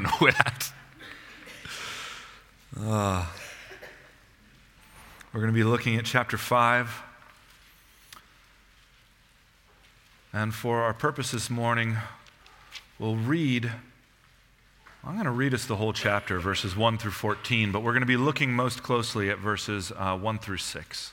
know that. Uh, we're going to be looking at chapter 5. And for our purpose this morning, we'll read. I'm going to read us the whole chapter, verses 1 through 14, but we're going to be looking most closely at verses uh, 1 through 6.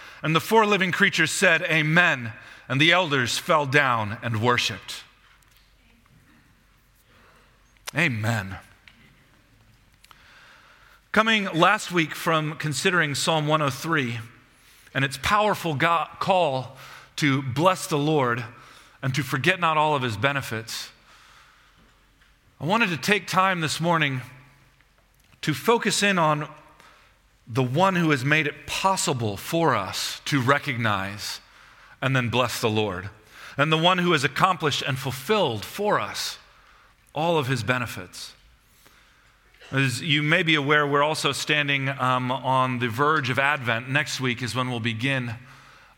And the four living creatures said, Amen. And the elders fell down and worshiped. Amen. Coming last week from considering Psalm 103 and its powerful God call to bless the Lord and to forget not all of his benefits, I wanted to take time this morning to focus in on the one who has made it possible for us to recognize and then bless the Lord, and the one who has accomplished and fulfilled for us all of his benefits. As you may be aware, we're also standing um, on the verge of Advent. Next week is when we'll begin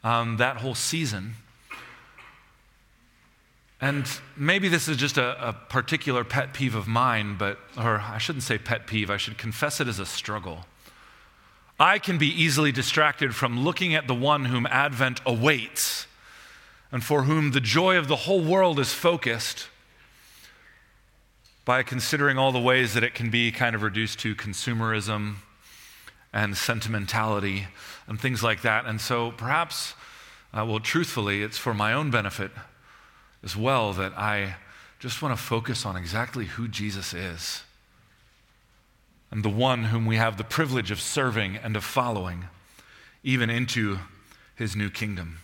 um, that whole season. And maybe this is just a, a, particular pet peeve of mine, but, or I shouldn't say pet peeve, I should confess it as a struggle. I can be easily distracted from looking at the one whom Advent awaits and for whom the joy of the whole world is focused by considering all the ways that it can be kind of reduced to consumerism and sentimentality and things like that. And so perhaps, uh, well, truthfully, it's for my own benefit as well that I just want to focus on exactly who Jesus is and the one whom we have the privilege of serving and of following, even into his new kingdom.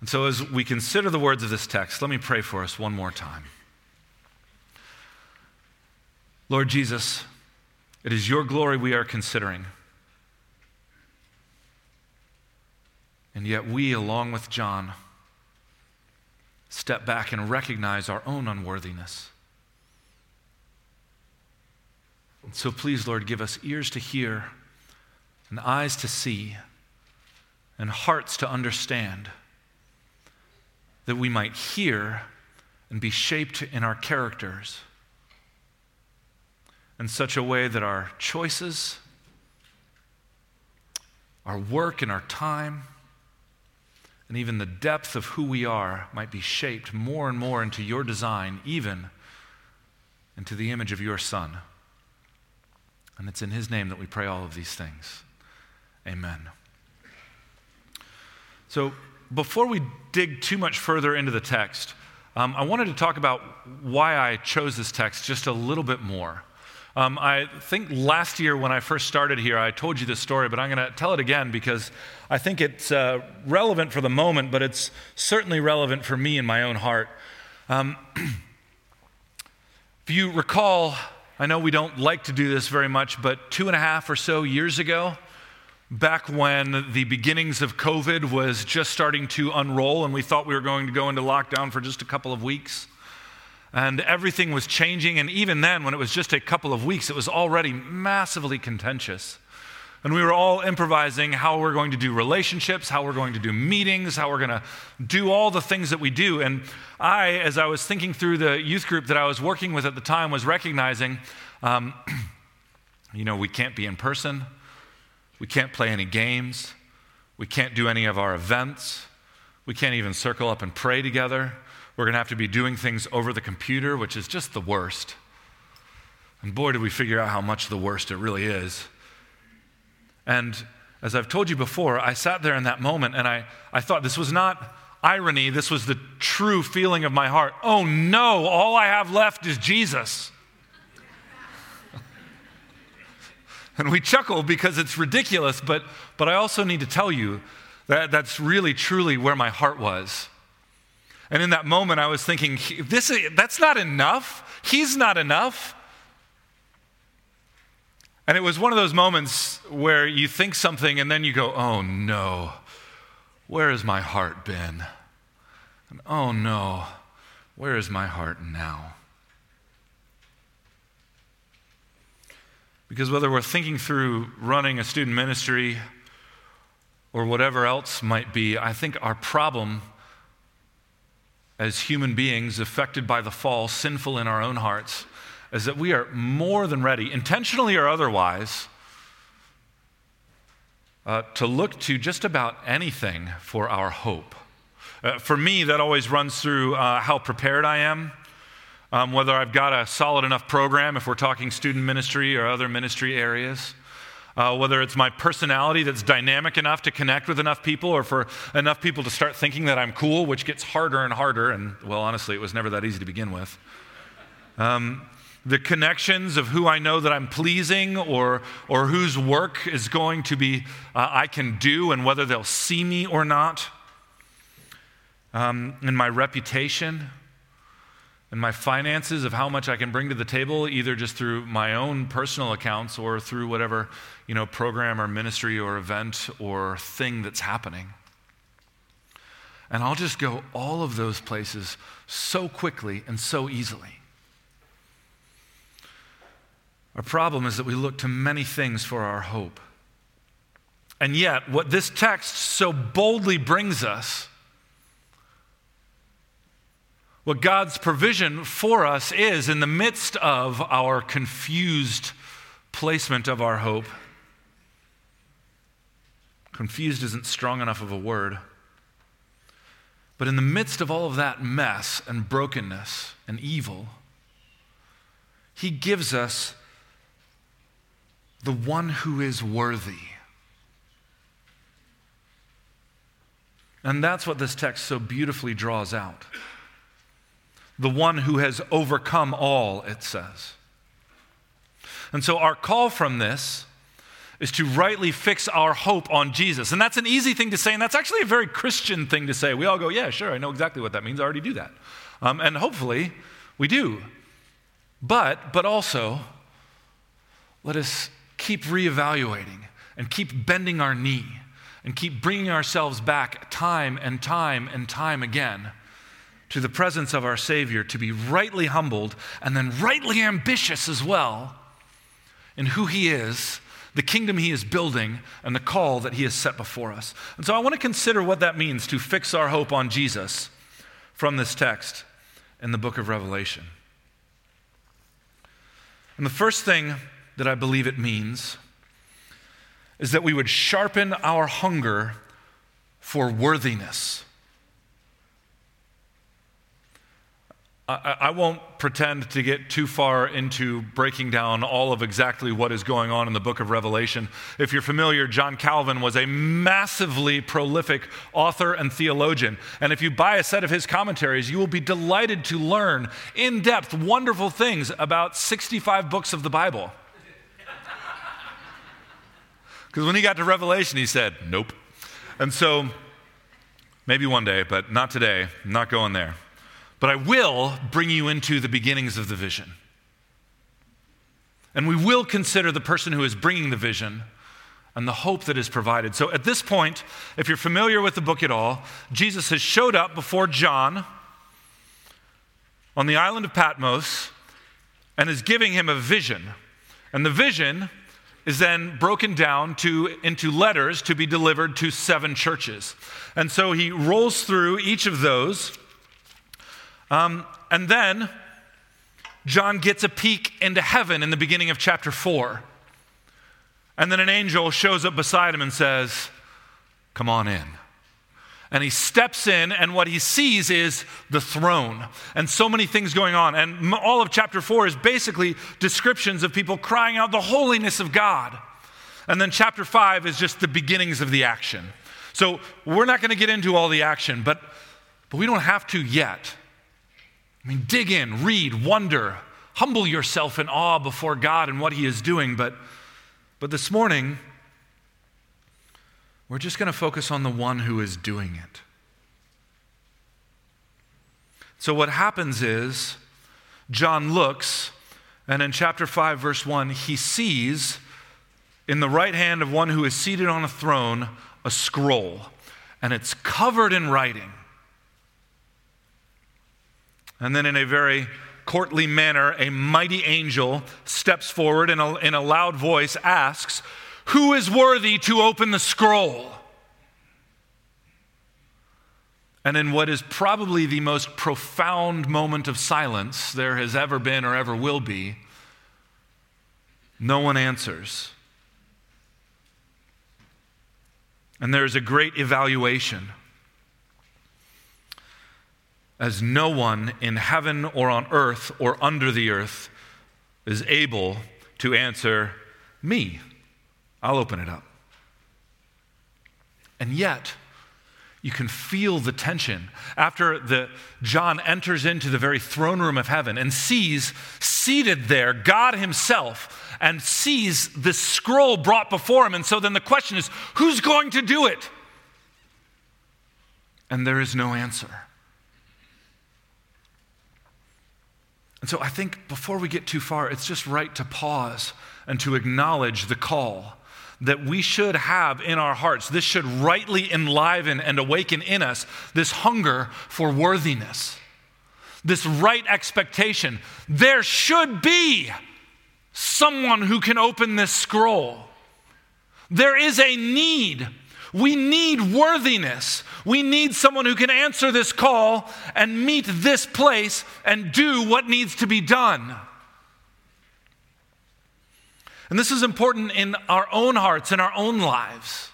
And so, as we consider the words of this text, let me pray for us one more time. Lord Jesus, it is your glory we are considering. And yet, we, along with John, step back and recognize our own unworthiness. And so please, Lord, give us ears to hear and eyes to see and hearts to understand that we might hear and be shaped in our characters in such a way that our choices, our work, and our time, and even the depth of who we are might be shaped more and more into your design, even into the image of your Son. And it's in His name that we pray all of these things. Amen. So, before we dig too much further into the text, um, I wanted to talk about why I chose this text just a little bit more. Um, I think last year when I first started here, I told you this story, but I'm going to tell it again because I think it's uh, relevant for the moment, but it's certainly relevant for me in my own heart. Um, if you recall, I know we don't like to do this very much, but two and a half or so years ago, back when the beginnings of COVID was just starting to unroll and we thought we were going to go into lockdown for just a couple of weeks. And everything was changing. And even then, when it was just a couple of weeks, it was already massively contentious. And we were all improvising how we're going to do relationships, how we're going to do meetings, how we're going to do all the things that we do. And I, as I was thinking through the youth group that I was working with at the time, was recognizing, um, you know, we can't be in person. We can't play any games. We can't do any of our events. We can't even circle up and pray together. We're going to have to be doing things over the computer, which is just the worst. And boy, did we figure out how much the worst it really is. And as I've told you before, I sat there in that moment and I, I thought this was not irony, this was the true feeling of my heart. Oh no, all I have left is Jesus. And we chuckle because it's ridiculous, but, but I also need to tell you that that's really, truly where my heart was. And in that moment, I was thinking, this, that's not enough. He's not enough. And it was one of those moments where you think something and then you go, oh no, where has my heart been? And oh no, where is my heart now? Because whether we're thinking through running a student ministry or whatever else might be, I think our problem as human beings affected by the fall, sinful in our own hearts, is that we are more than ready, intentionally or otherwise, uh, to look to just about anything for our hope. Uh, for me, that always runs through uh, how prepared I am um, whether I've got a solid enough program, if we're talking student ministry or other ministry areas. Uh, whether it's my personality that's dynamic enough to connect with enough people, or for enough people to start thinking that I'm cool, which gets harder and harder. And, well, honestly, it was never that easy to begin with. Um, the connections of who I know that I'm pleasing or, or whose work is going to be uh, I can do and whether they'll see me or not. Um, and my reputation and my finances of how much I can bring to the table, either just through my own personal accounts or through whatever you know, program or ministry or event or thing that's happening. And I'll just go all of those places so quickly and so easily. Our problem is that we look to many things for our hope. And yet, what this text so boldly brings us what God's provision for us is in the midst of our confused placement of our hope. Confused isn't strong enough of a word. But in the midst of all of that mess and brokenness and evil, He gives us the one who is worthy. And that's what this text so beautifully draws out the one who has overcome all, it says. And so, our call from this is to rightly fix our hope on Jesus. And that's an easy thing to say, and that's actually a very Christian thing to say. We all go, yeah, sure, I know exactly what that means. I already do that. Um, and hopefully, we do. But, but also, let us keep reevaluating and keep bending our knee and keep bringing ourselves back time and time and time again to the presence of our Savior to be rightly humbled and then rightly ambitious as well in who He is, the kingdom He is building, and the call that He has set before us. And so I want to consider what that means to fix our hope on Jesus from this text in the book of Revelation. And the first thing that I believe it means is that we would sharpen our hunger for worthiness. I, won't pretend to get too far into breaking down all of exactly what is going on in the book of Revelation. If you're familiar, John Calvin was a massively prolific author and theologian. And if you buy a set of his commentaries, you will be delighted to learn in depth wonderful things about 65 books of the Bible. Because when he got to Revelation, he said, Nope. And so, maybe one day, but not today, I'm not going there. But I will bring you into the beginnings of the vision. And we will consider the person who is bringing the vision and the hope that is provided. So at this point, if you're familiar with the book at all, Jesus has showed up before John on the island of Patmos and is giving him a vision. And the vision is then broken down to, into letters to be delivered to seven churches. And so he rolls through each of those um, and then John gets a peek into heaven in the beginning of chapter 4. And then an angel shows up beside him and says, Come on in. And he steps in, and what he sees is the throne and so many things going on. And all of chapter 4 is basically descriptions of people crying out the holiness of God. And then chapter 5 is just the beginnings of the action. So we're not going to get into all the action, but, but we don't have to yet. I mean, dig in, read, wonder, humble yourself in awe before God and what He is doing. But, but this morning, we're just going to focus on the one who is doing it. So, what happens is, John looks, and in chapter 5, verse 1, he sees in the right hand of one who is seated on a throne a scroll, and it's covered in writing. And then, in a very courtly manner, a mighty angel steps forward and in a loud voice asks, Who is worthy to open the scroll? And in what is probably the most profound moment of silence there has ever been or ever will be, no one answers. And there is a great evaluation as no one in heaven or on earth or under the earth is able to answer me. I'll open it up. And yet, you can feel the tension after the John enters into the very throne room of heaven and sees seated there God himself and sees this scroll brought before him. And so then the question is who's going to do it? And there is no answer. And so I think before we get too far, it's just right to pause and to acknowledge the call that we should have in our hearts. This should rightly enliven and awaken in us this hunger for worthiness, this right expectation. There should be someone who can open this scroll. There is a need we need worthiness. We need someone who can answer this call and meet this place and do what needs to be done. And this is important in our own hearts, in our own lives.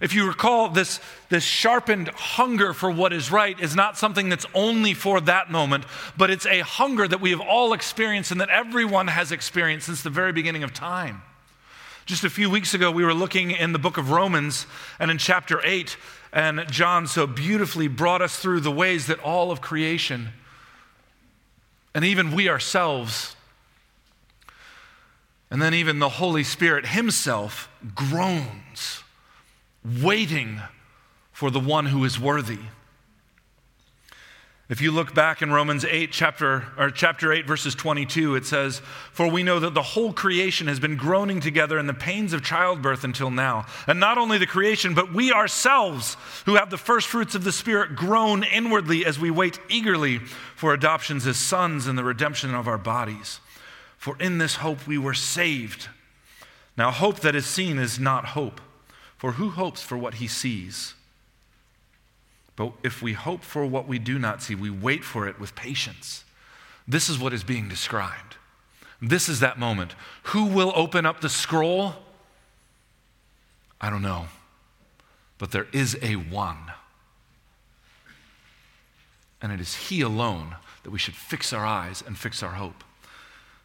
If you recall, this, this sharpened hunger for what is right is not something that's only for that moment, but it's a hunger that we have all experienced and that everyone has experienced since the very beginning of time. Just a few weeks ago, we were looking in the book of Romans and in chapter 8, and John so beautifully brought us through the ways that all of creation, and even we ourselves, and then even the Holy Spirit Himself groans, waiting for the one who is worthy. If you look back in Romans 8, chapter, or chapter 8, verses 22, it says, For we know that the whole creation has been groaning together in the pains of childbirth until now. And not only the creation, but we ourselves, who have the first fruits of the Spirit, groan inwardly as we wait eagerly for adoptions as sons and the redemption of our bodies. For in this hope we were saved. Now, hope that is seen is not hope, for who hopes for what he sees? But if we hope for what we do not see, we wait for it with patience. This is what is being described. This is that moment. Who will open up the scroll? I don't know. But there is a one. And it is He alone that we should fix our eyes and fix our hope.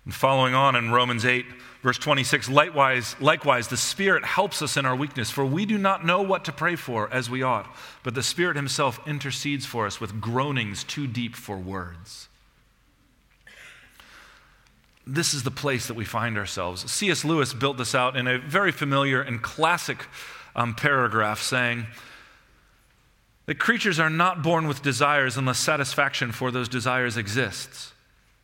And following on in Romans 8, verse 26, likewise, likewise, the Spirit helps us in our weakness, for we do not know what to pray for as we ought, but the Spirit Himself intercedes for us with groanings too deep for words. This is the place that we find ourselves. C.S. Lewis built this out in a very familiar and classic um, paragraph saying that creatures are not born with desires unless satisfaction for those desires exists.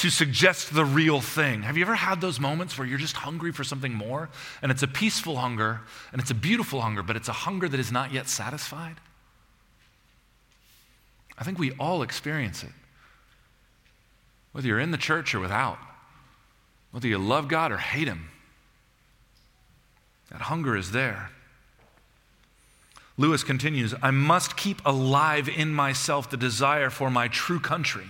to suggest the real thing. Have you ever had those moments where you're just hungry for something more? And it's a peaceful hunger, and it's a beautiful hunger, but it's a hunger that is not yet satisfied? I think we all experience it whether you're in the church or without, whether you love God or hate Him. That hunger is there. Lewis continues I must keep alive in myself the desire for my true country,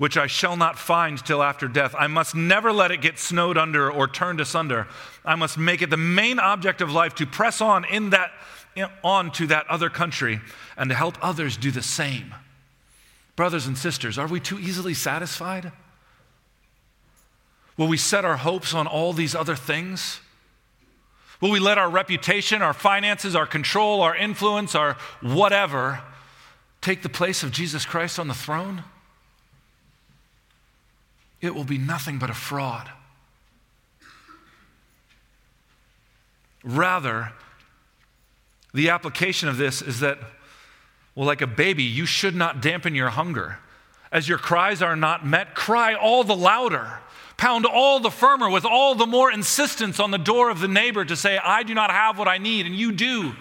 which I shall not find till after death. I must never let it get snowed under or turned asunder. I must make it the main object of life to press on in that on to that other country and to help others do the same. Brothers and sisters, are we too easily satisfied? Will we set our hopes on all these other things? Will we let our reputation, our finances, our control, our influence, our whatever take the place of Jesus Christ on the throne? It will be nothing but a fraud. Rather, the application of this is that well, like a baby, you should not dampen your hunger. As your cries are not met, cry all the louder. Pound all the firmer with all the more insistence on the door of the neighbor to say, I do not have what I need, and you do.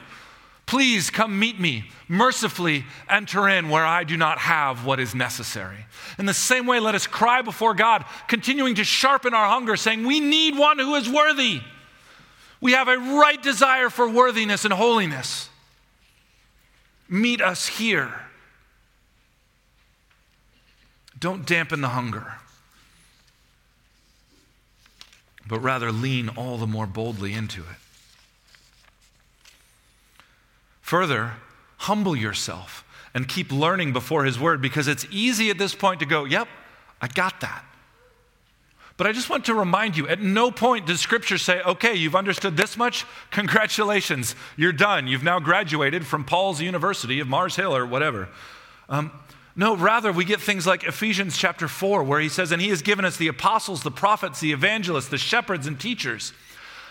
Please come meet me. Mercifully enter in where I do not have what is necessary. In the same way, let us cry before God, continuing to sharpen our hunger, saying, We need one who is worthy. We have a right desire for worthiness and holiness. Meet us here. Don't dampen the hunger, but rather lean all the more boldly into it. Further, humble yourself and keep learning before His Word because it's easy at this point to go, Yep, I got that. But I just want to remind you at no point does Scripture say, okay, you've understood this much? Congratulations, you're done. You've now graduated from Paul's University of Mars Hill or whatever. Um, no, rather, we get things like Ephesians chapter 4, where he says, And he has given us the apostles, the prophets, the evangelists, the shepherds, and teachers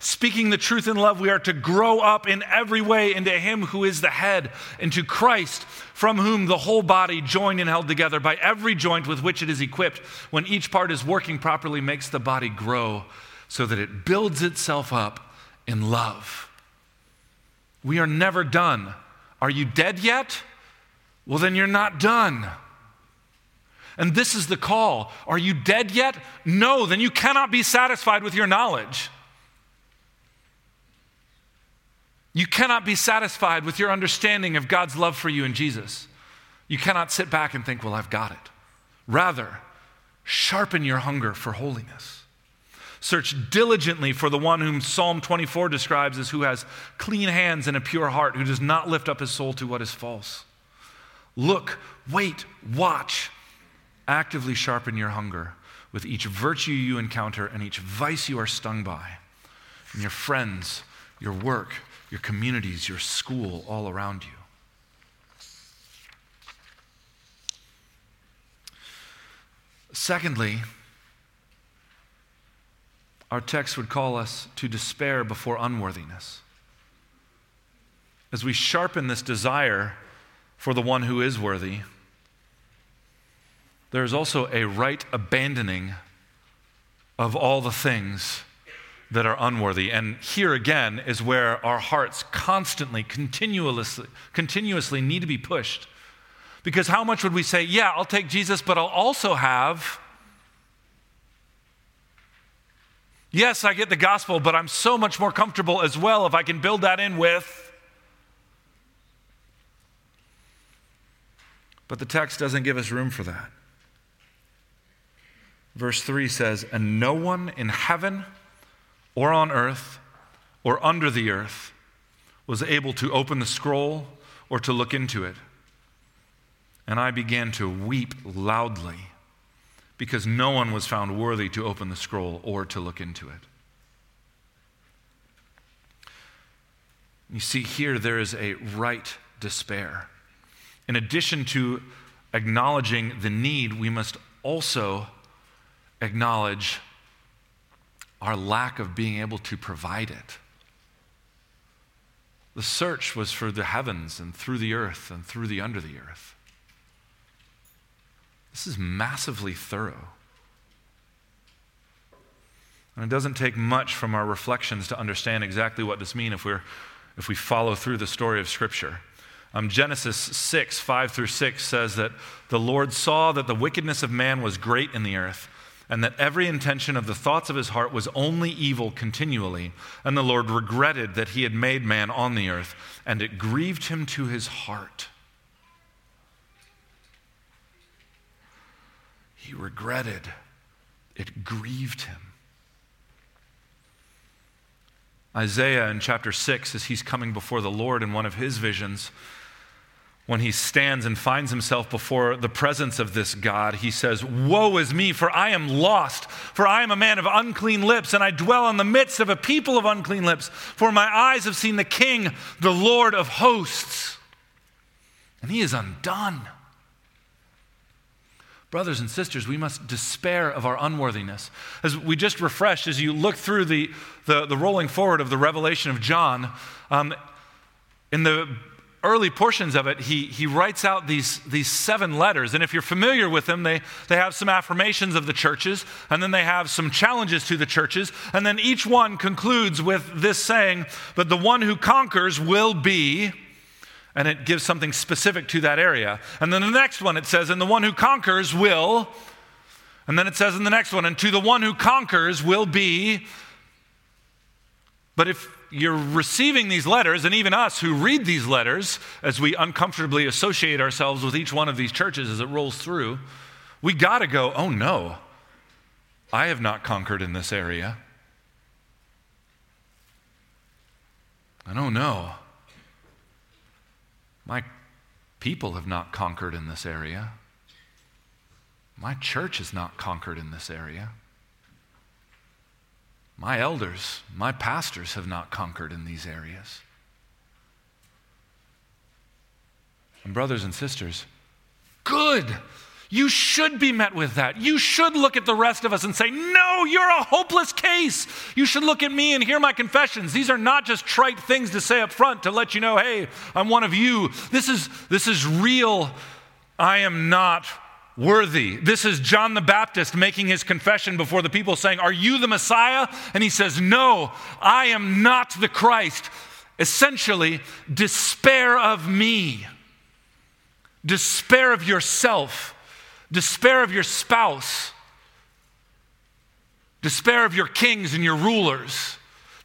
speaking the truth in love, we are to grow up in every way into Him who is the head, into Christ, from whom the whole body, joined and held together by every joint with which it is equipped, when each part is working properly, makes the body grow so that it builds itself up in love. We are never done. Are you dead yet? Well, then you're not done. And this is the call. Are you dead yet? No, then you cannot be satisfied with your knowledge. You cannot be satisfied with your understanding of God's love for you in Jesus. You cannot sit back and think, well, I've got it. Rather, sharpen your hunger for holiness. Search diligently for the one whom Psalm 24 describes as who has clean hands and a pure heart, who does not lift up his soul to what is false. Look, wait, watch. Actively sharpen your hunger with each virtue you encounter and each vice you are stung by. And your friends, your work, your communities, your school, all around you. Secondly, our text would call us to despair before unworthiness. as we sharpen this desire for the one who is worthy, there is also a right abandoning of all the things that are unworthy. And here again is where our hearts constantly, continuously, continuously need to be pushed. Because how much would we say, yeah, I'll take Jesus, but I'll also have. Yes, I get the gospel, but I'm so much more comfortable as well if I can build that in with. But the text doesn't give us room for that. Verse 3 says, And no one in heaven or on earth or under the earth was able to open the scroll or to look into it. And I began to weep loudly because no one was found worthy to open the scroll or to look into it. You see, here there is a right despair in addition to acknowledging the need, we must also acknowledge our lack of being able to provide it. The search was for the heavens and through the earth and through the under the earth. This is massively thorough. And it doesn't take much from our reflections to understand exactly what this means if, we're, if we follow through the story of Scripture. Um, Genesis 6, 5 through 6 says that the Lord saw that the wickedness of man was great in the earth, and that every intention of the thoughts of his heart was only evil continually. And the Lord regretted that he had made man on the earth, and it grieved him to his heart. He regretted, it grieved him. Isaiah in chapter 6, as he's coming before the Lord in one of his visions, when he stands and finds himself before the presence of this God, he says, Woe is me, for I am lost, for I am a man of unclean lips, and I dwell in the midst of a people of unclean lips, for my eyes have seen the King, the Lord of hosts. And he is undone. Brothers and sisters, we must despair of our unworthiness. As we just refreshed, as you look through the, the, the rolling forward of the revelation of John, um, in the early portions of it, he, he writes out these, these seven letters. And if you're familiar with them, they, they have some affirmations of the churches, and then they have some challenges to the churches. And then each one concludes with this saying, But the one who conquers will be, and it gives something specific to that area. And then the next one it says, And the one who conquers will, and then it says in the next one, And to the one who conquers will be. But if you're receiving these letters, and even us who read these letters, as we uncomfortably associate ourselves with each one of these churches as it rolls through, we got to go, oh no, I have not conquered in this area. I don't oh, know. My people have not conquered in this area. My church has not conquered in this area. My elders, my pastors have not conquered in these areas. And, brothers and sisters, good. You should be met with that. You should look at the rest of us and say, No, you're a hopeless case. You should look at me and hear my confessions. These are not just trite things to say up front to let you know, hey, I'm one of you. This is, this is real. I am not worthy. This is John the Baptist making his confession before the people, saying, Are you the Messiah? And he says, No, I am not the Christ. Essentially, despair of me, despair of yourself, despair of your spouse, despair of your kings and your rulers,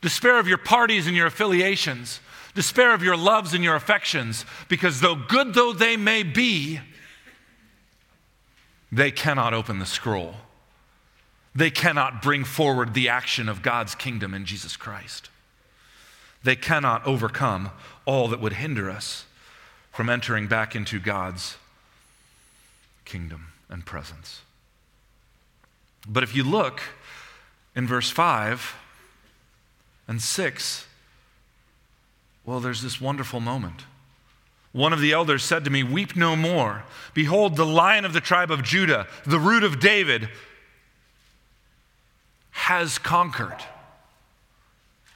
despair of your parties and your affiliations, despair of your loves and your affections, because though good though they may be, they cannot open the scroll. They cannot bring forward the action of God's kingdom in Jesus Christ. They cannot overcome all that would hinder us from entering back into God's kingdom and presence. But if you look in verse 5 and 6, well, there's this wonderful moment. One of the elders said to me, Weep no more. Behold, the lion of the tribe of Judah, the root of David, has conquered.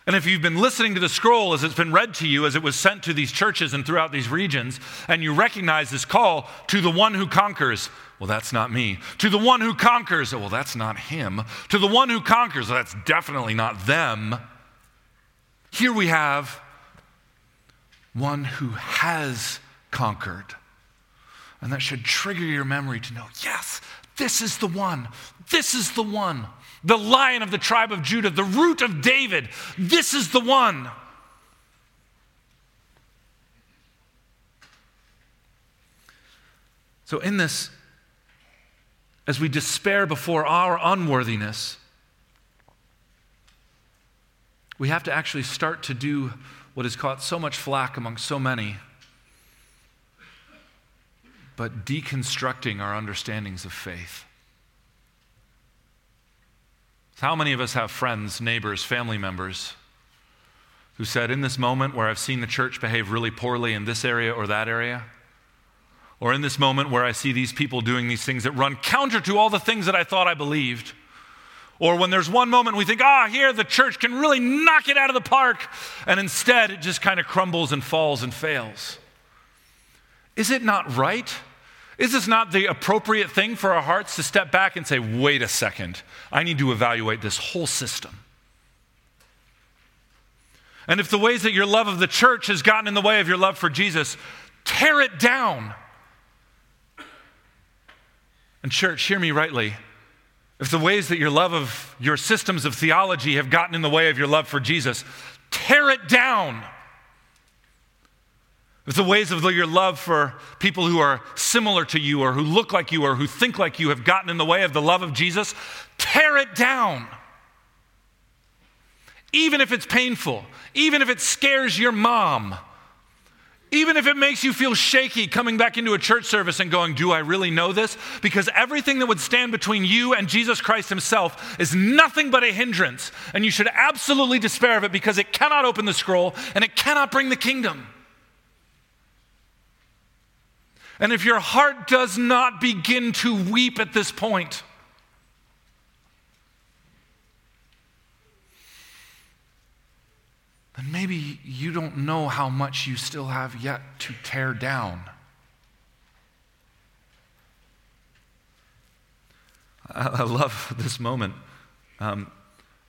And if you've been listening to the scroll as it's been read to you, as it was sent to these churches and throughout these regions, and you recognize this call to the one who conquers, well, that's not me. To the one who conquers, well, that's not him. To the one who conquers, well, that's definitely not them. Here we have one who has conquered. And that should trigger your memory to know yes, this is the one. This is the one the lion of the tribe of Judah, the root of David. This is the one. So, in this, as we despair before our unworthiness, we have to actually start to do what has caught so much flack among so many, but deconstructing our understandings of faith. How many of us have friends, neighbors, family members who said, In this moment where I've seen the church behave really poorly in this area or that area, or in this moment where I see these people doing these things that run counter to all the things that I thought I believed, or when there's one moment we think, ah, here the church can really knock it out of the park, and instead it just kind of crumbles and falls and fails. Is it not right is this not the appropriate thing for our hearts to step back and say, wait a second, I need to evaluate this whole system? And if the ways that your love of the church has gotten in the way of your love for Jesus, tear it down. And, church, hear me rightly. If the ways that your love of your systems of theology have gotten in the way of your love for Jesus, tear it down. If the ways of your love for people who are similar to you or who look like you or who think like you have gotten in the way of the love of Jesus, tear it down. Even if it's painful, even if it scares your mom, even if it makes you feel shaky coming back into a church service and going, Do I really know this? Because everything that would stand between you and Jesus Christ Himself is nothing but a hindrance. And you should absolutely despair of it because it cannot open the scroll and it cannot bring the kingdom. And if your heart does not begin to weep at this point, then maybe you don't know how much you still have yet to tear down. I, love this moment. Um,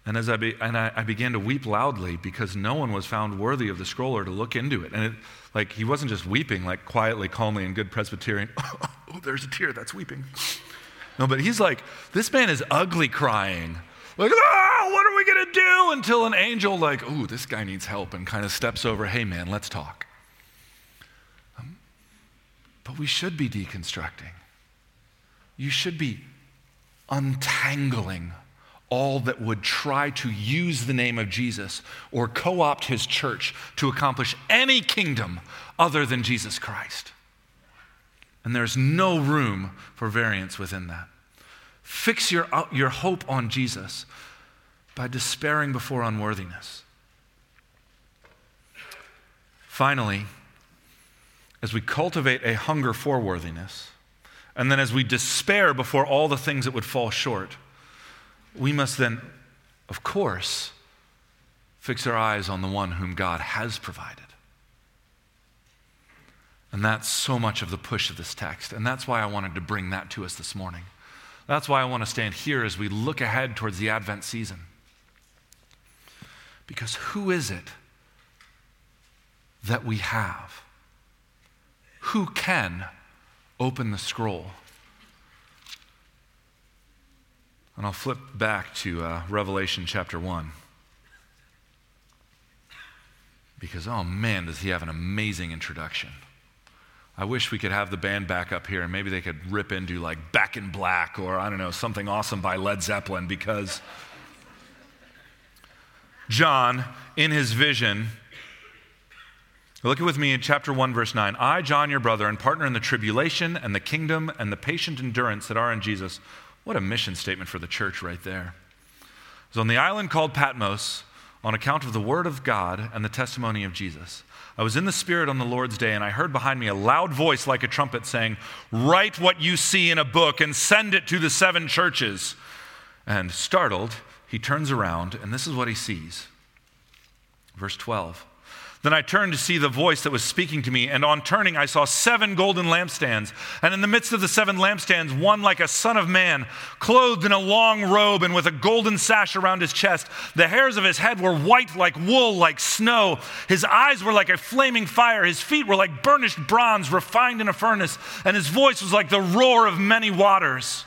and as I, be, and I, I, began to weep loudly because no one was found worthy of the scroll or to look into it. And it, like he wasn't just weeping, like quietly, calmly, in good Presbyterian. oh, there's a tear that's weeping. No, but he's like, this man is ugly crying. Like, oh, what are we gonna do? Until an angel, like, ooh, this guy needs help, and kind of steps over. Hey, man, let's talk. Um, but we should be deconstructing. You should be untangling all that would try to use the name of Jesus or co opt his church to accomplish any kingdom other than Jesus Christ. And there's no room for variance within that. Fix your, uh, your hope on Jesus by despairing before unworthiness. Finally, as we cultivate a hunger for worthiness, and then as we despair before all the things that would fall short, we must then, of course, fix our eyes on the one whom God has provided. And that's so much of the push of this text. And that's why I wanted to bring that to us this morning. That's why I want to stand here as we look ahead towards the Advent season. Because who is it that we have? Who can open the scroll? And I'll flip back to uh, Revelation chapter 1. Because, oh man, does he have an amazing introduction. I wish we could have the band back up here and maybe they could rip into like Back in Black or, I don't know, something awesome by Led Zeppelin because John, in his vision, Look it with me in chapter 1, verse 9. I, John, your brother, and partner in the tribulation and the kingdom and the patient endurance that are in Jesus, what a mission statement for the church right there. Was on the island called Patmos on account of the word of God and the testimony of Jesus. I was in the Spirit on the Lord's day, and I heard behind me a loud voice like a trumpet saying, Write what you see in a book and send it to the seven churches. And startled, he turns around, and this is what he sees Verse 12. Then I turned to see the voice that was speaking to me, and on turning, I saw seven golden lampstands. And in the midst of the seven lampstands, one like a son of man, clothed in a long robe and with a golden sash around his chest. The hairs of his head were white like wool, like snow. His eyes were like a flaming fire. His feet were like burnished bronze refined in a furnace. And his voice was like the roar of many waters.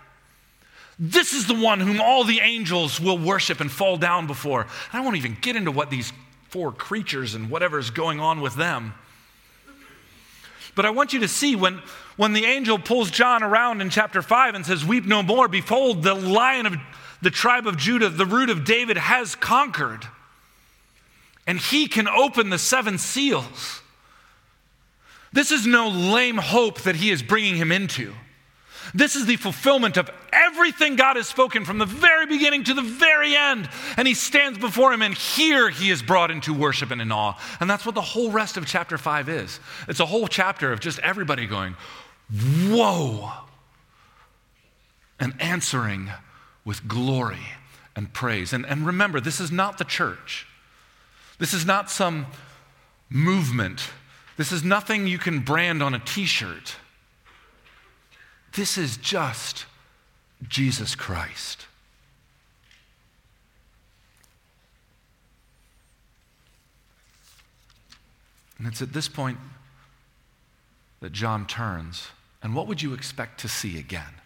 This is the one whom all the angels will worship and fall down before. I won't even get into what these four creatures and whatever is going on with them. But I want you to see when, when the angel pulls John around in chapter 5 and says, Weep no more, behold, the lion of the tribe of Judah, the root of David, has conquered. And he can open the seven seals. This is no lame hope that he is bringing him into. This is the fulfillment of everything God has spoken from the very beginning to the very end. And he stands before him, and here he is brought into worship and in awe. And that's what the whole rest of chapter 5 is. It's a whole chapter of just everybody going, Whoa! And answering with glory and praise. And, and remember, this is not the church, this is not some movement, this is nothing you can brand on a t shirt. This is just Jesus Christ. And it's at this point that John turns. And what would you expect to see again?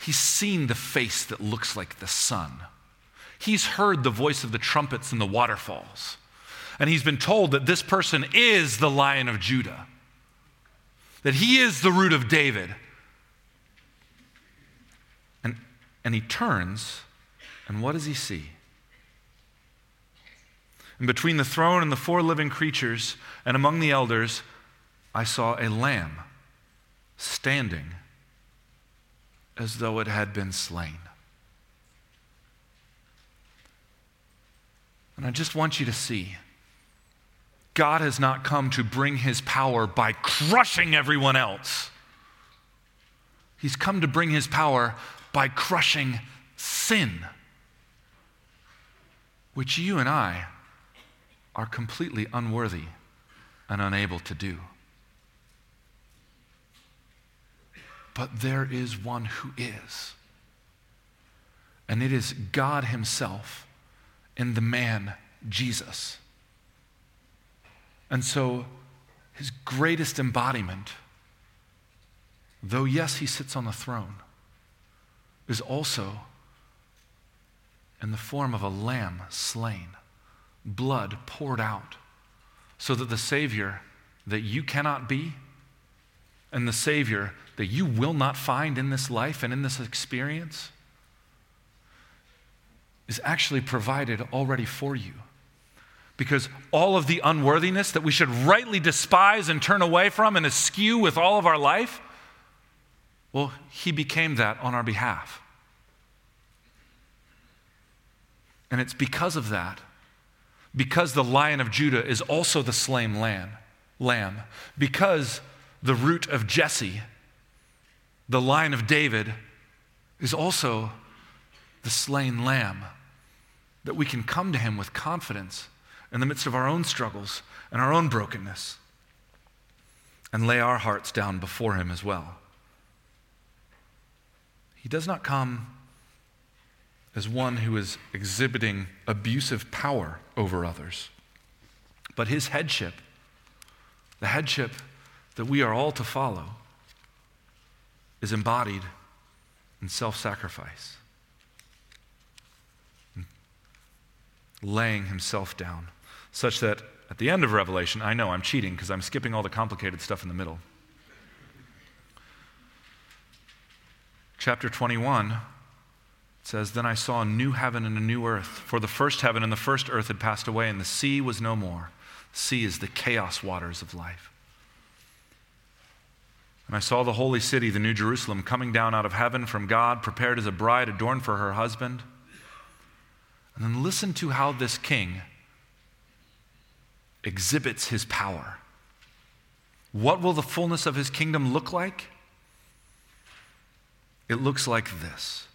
He's seen the face that looks like the sun. He's heard the voice of the trumpets and the waterfalls. And he's been told that this person is the lion of Judah, that he is the root of David And he turns, and what does he see? And between the throne and the four living creatures, and among the elders, I saw a lamb standing as though it had been slain. And I just want you to see God has not come to bring his power by crushing everyone else. He's come to bring his power by crushing sin, which you and I are completely unworthy and unable to do. But there is one who is. And it is God Himself in the man Jesus. And so, His greatest embodiment, though yes, He sits on the throne, is also in the form of a lamb slain, blood poured out, so that the Savior that you cannot be and the Savior that you will not find in this life and in this experience is actually provided already for you. Because all of the unworthiness that we should rightly despise and turn away from and eschew with all of our life well, he became that on our behalf. And it's because of that, because the lion of Judah is also the slain lamb, lamb, because the root of Jesse, the line of David, is also the slain lamb, that we can come to him with confidence in the midst of our own struggles and our own brokenness and lay our hearts down before him as well. He does not come as one who is exhibiting abusive power over others, but his headship, the headship that we are all to follow, is embodied in self sacrifice, laying himself down, such that at the end of Revelation, I know I'm cheating because I'm skipping all the complicated stuff in the middle. Chapter 21 says, Then I saw a new heaven and a new earth, for the first heaven and the first earth had passed away, and the sea was no more. sea is the chaos waters of life. And I saw the holy city, the New Jerusalem, coming down out of heaven from God, prepared as a bride adorned for her husband. And then listen to how this king exhibits his power. What will the fullness of his kingdom look like? It looks like this.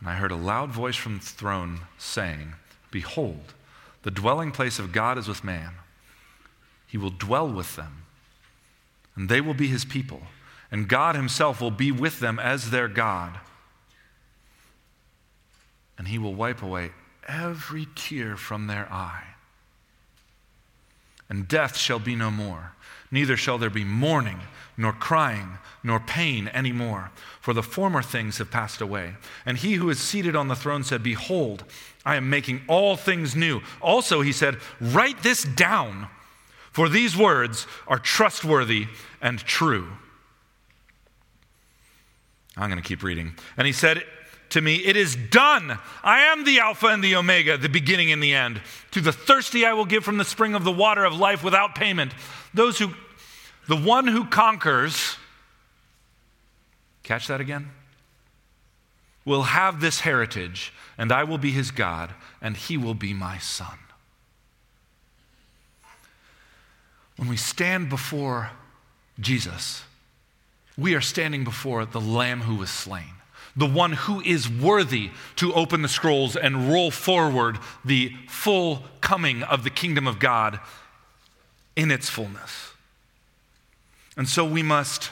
And I heard a loud voice from the throne saying, Behold, the dwelling place of God is with man. He will dwell with them and they will be his people, and God himself will be with them as their God. And he will wipe away every tear from their eye. And death shall be no more, neither shall there be mourning, nor crying, nor pain any more, for the former things have passed away. And he who is seated on the throne said, Behold, I am making all things new. Also, he said, Write this down for these words are trustworthy and true. I'm going to keep reading. And he said to me, It is done. I am the Alpha and the Omega, the beginning and the end. To the thirsty I will give from the spring of the water of life without payment. Those who, the one who conquers, catch that again? Will have this heritage, and I will be his God, and he will be my son. When we stand before Jesus, we are standing before the Lamb who was slain, the one who is worthy to open the scrolls and roll forward the full coming of the kingdom of God in its fullness. And so we must,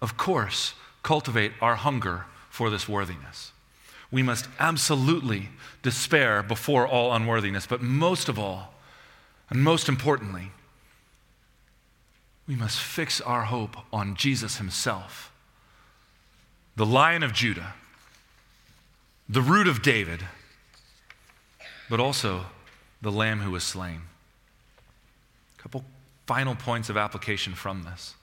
of course, cultivate our hunger for this worthiness. We must absolutely despair before all unworthiness, but most of all, and most importantly, we must fix our hope on Jesus himself, the lion of Judah, the root of David, but also the lamb who was slain. A couple final points of application from this.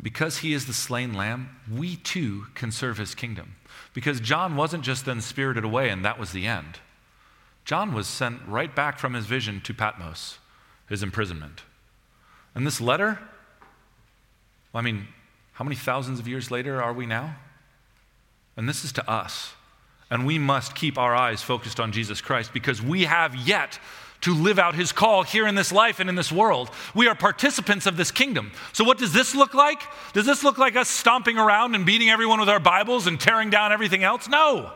Because he is the slain lamb, we too can serve his kingdom. Because John wasn't just then spirited away and that was the end. John was sent right back from his vision to Patmos, his imprisonment. And this letter, well, I mean, how many thousands of years later are we now? And this is to us. And we must keep our eyes focused on Jesus Christ because we have yet to live out his call here in this life and in this world. We are participants of this kingdom. So, what does this look like? Does this look like us stomping around and beating everyone with our Bibles and tearing down everything else? No.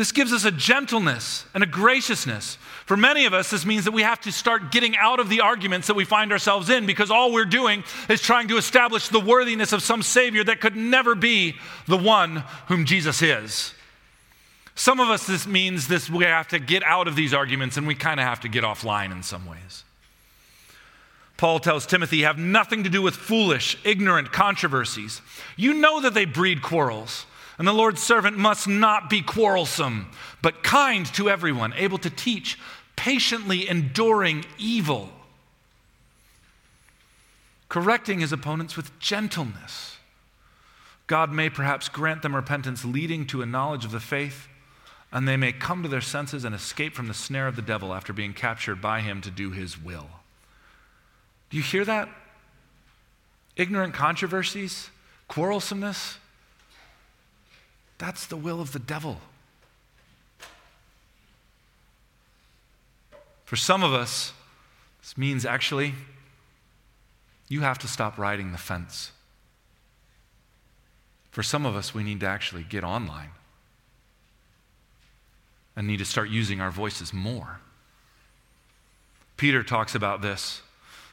This gives us a gentleness and a graciousness. For many of us, this means that we have to start getting out of the arguments that we find ourselves in because all we're doing is trying to establish the worthiness of some Savior that could never be the one whom Jesus is. Some of us, this means this we have to get out of these arguments and we kind of have to get offline in some ways. Paul tells Timothy, have nothing to do with foolish, ignorant controversies. You know that they breed quarrels. And the Lord's servant must not be quarrelsome, but kind to everyone, able to teach, patiently enduring evil, correcting his opponents with gentleness. God may perhaps grant them repentance leading to a knowledge of the faith, and they may come to their senses and escape from the snare of the devil after being captured by him to do his will. Do you hear that? Ignorant controversies, quarrelsomeness, that's the will of the devil. For some of us, this means actually you have to stop riding the fence. For some of us, we need to actually get online and need to start using our voices more. Peter talks about this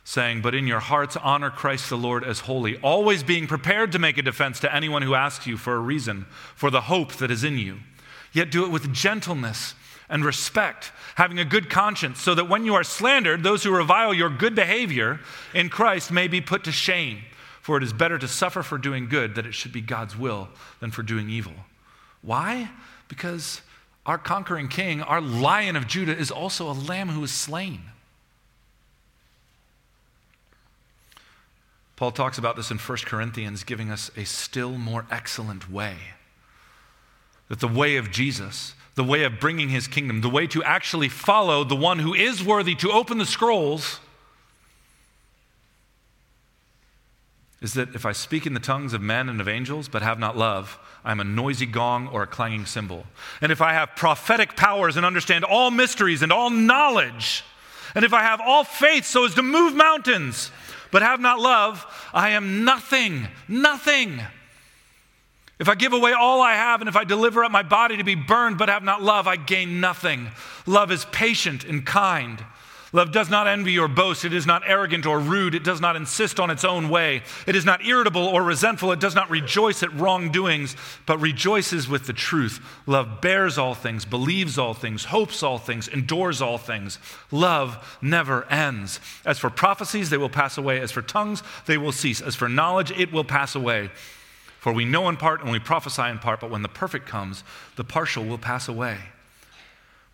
saying, But in your hearts, honor Christ the Lord as holy, always being prepared to make a defense to anyone who asks you for a reason for the hope that is in you. Yet do it with gentleness and respect, having a good conscience, so that when you are slandered, those who revile your good behavior in Christ may be put to shame. For it is better to suffer for doing good, that it should be God's will, than for doing evil. Why? Because our conquering king, our lion of Judah, is also a lamb who is slain. Paul talks about this in 1 Corinthians, giving us a still more excellent way. That the way of Jesus, the way of bringing his kingdom, the way to actually follow the one who is worthy to open the scrolls, is that if I speak in the tongues of men and of angels, but have not love, I am a noisy gong or a clanging cymbal. And if I have prophetic powers and understand all mysteries and all knowledge, and if I have all faith so as to move mountains, but have not love, I am nothing, nothing. If I give away all I have and if I deliver up my body to be burned but have not love, I gain nothing. Love is patient and kind. Love does not envy or boast. It is not arrogant or rude. It does not insist on its own way. It is not irritable or resentful. It does not rejoice at wrongdoings, but rejoices with the truth. Love bears all things, believes all things, hopes all things, endures all things. Love never ends. As for prophecies, they will pass away. As for tongues, they will cease. As for knowledge, it will pass away. For we know in part and we prophesy in part, but when the perfect comes, the partial will pass away.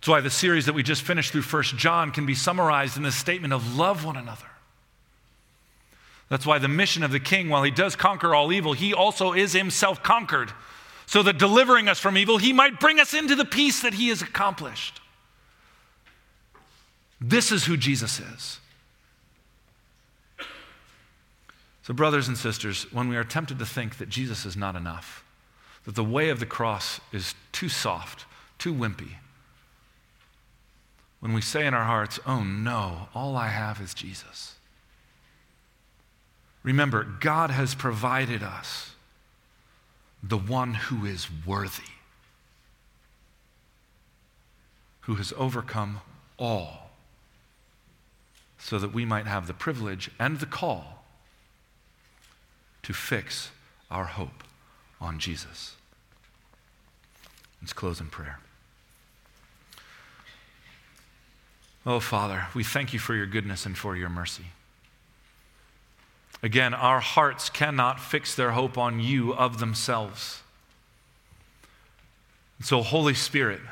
That's why the series that we just finished through First John can be summarized in this statement of love one another. That's why the mission of the king, while he does conquer all evil, he also is himself conquered, so that delivering us from evil, he might bring us into the peace that he has accomplished. This is who Jesus is. So, brothers and sisters, when we are tempted to think that Jesus is not enough, that the way of the cross is too soft, too wimpy, when we say in our hearts, oh no, all I have is Jesus. Remember, God has provided us the one who is worthy, who has overcome all, so that we might have the privilege and the call to fix our hope on Jesus. Let's close in prayer. Oh, Father, we thank you for your goodness and for your mercy. Again, our hearts cannot fix their hope on you of themselves. so, Holy Spirit,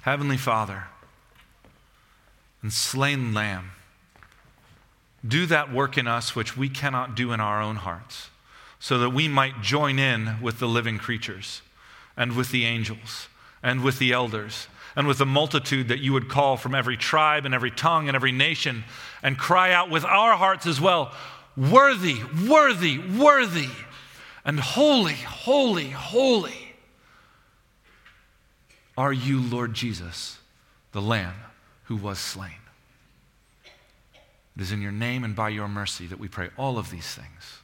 Heavenly Father, and slain Lamb, do that work in us which we cannot do in our own hearts, so that we might join in with the living creatures and with the angels and with the elders and with the multitude that you would call from every tribe and every tongue and every nation, and cry out with our hearts as well Worthy, worthy, worthy, and holy, holy, holy are you, Lord Jesus, the Lamb who was slain. It is in your name and by your mercy that we pray all of these things.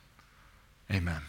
Amen.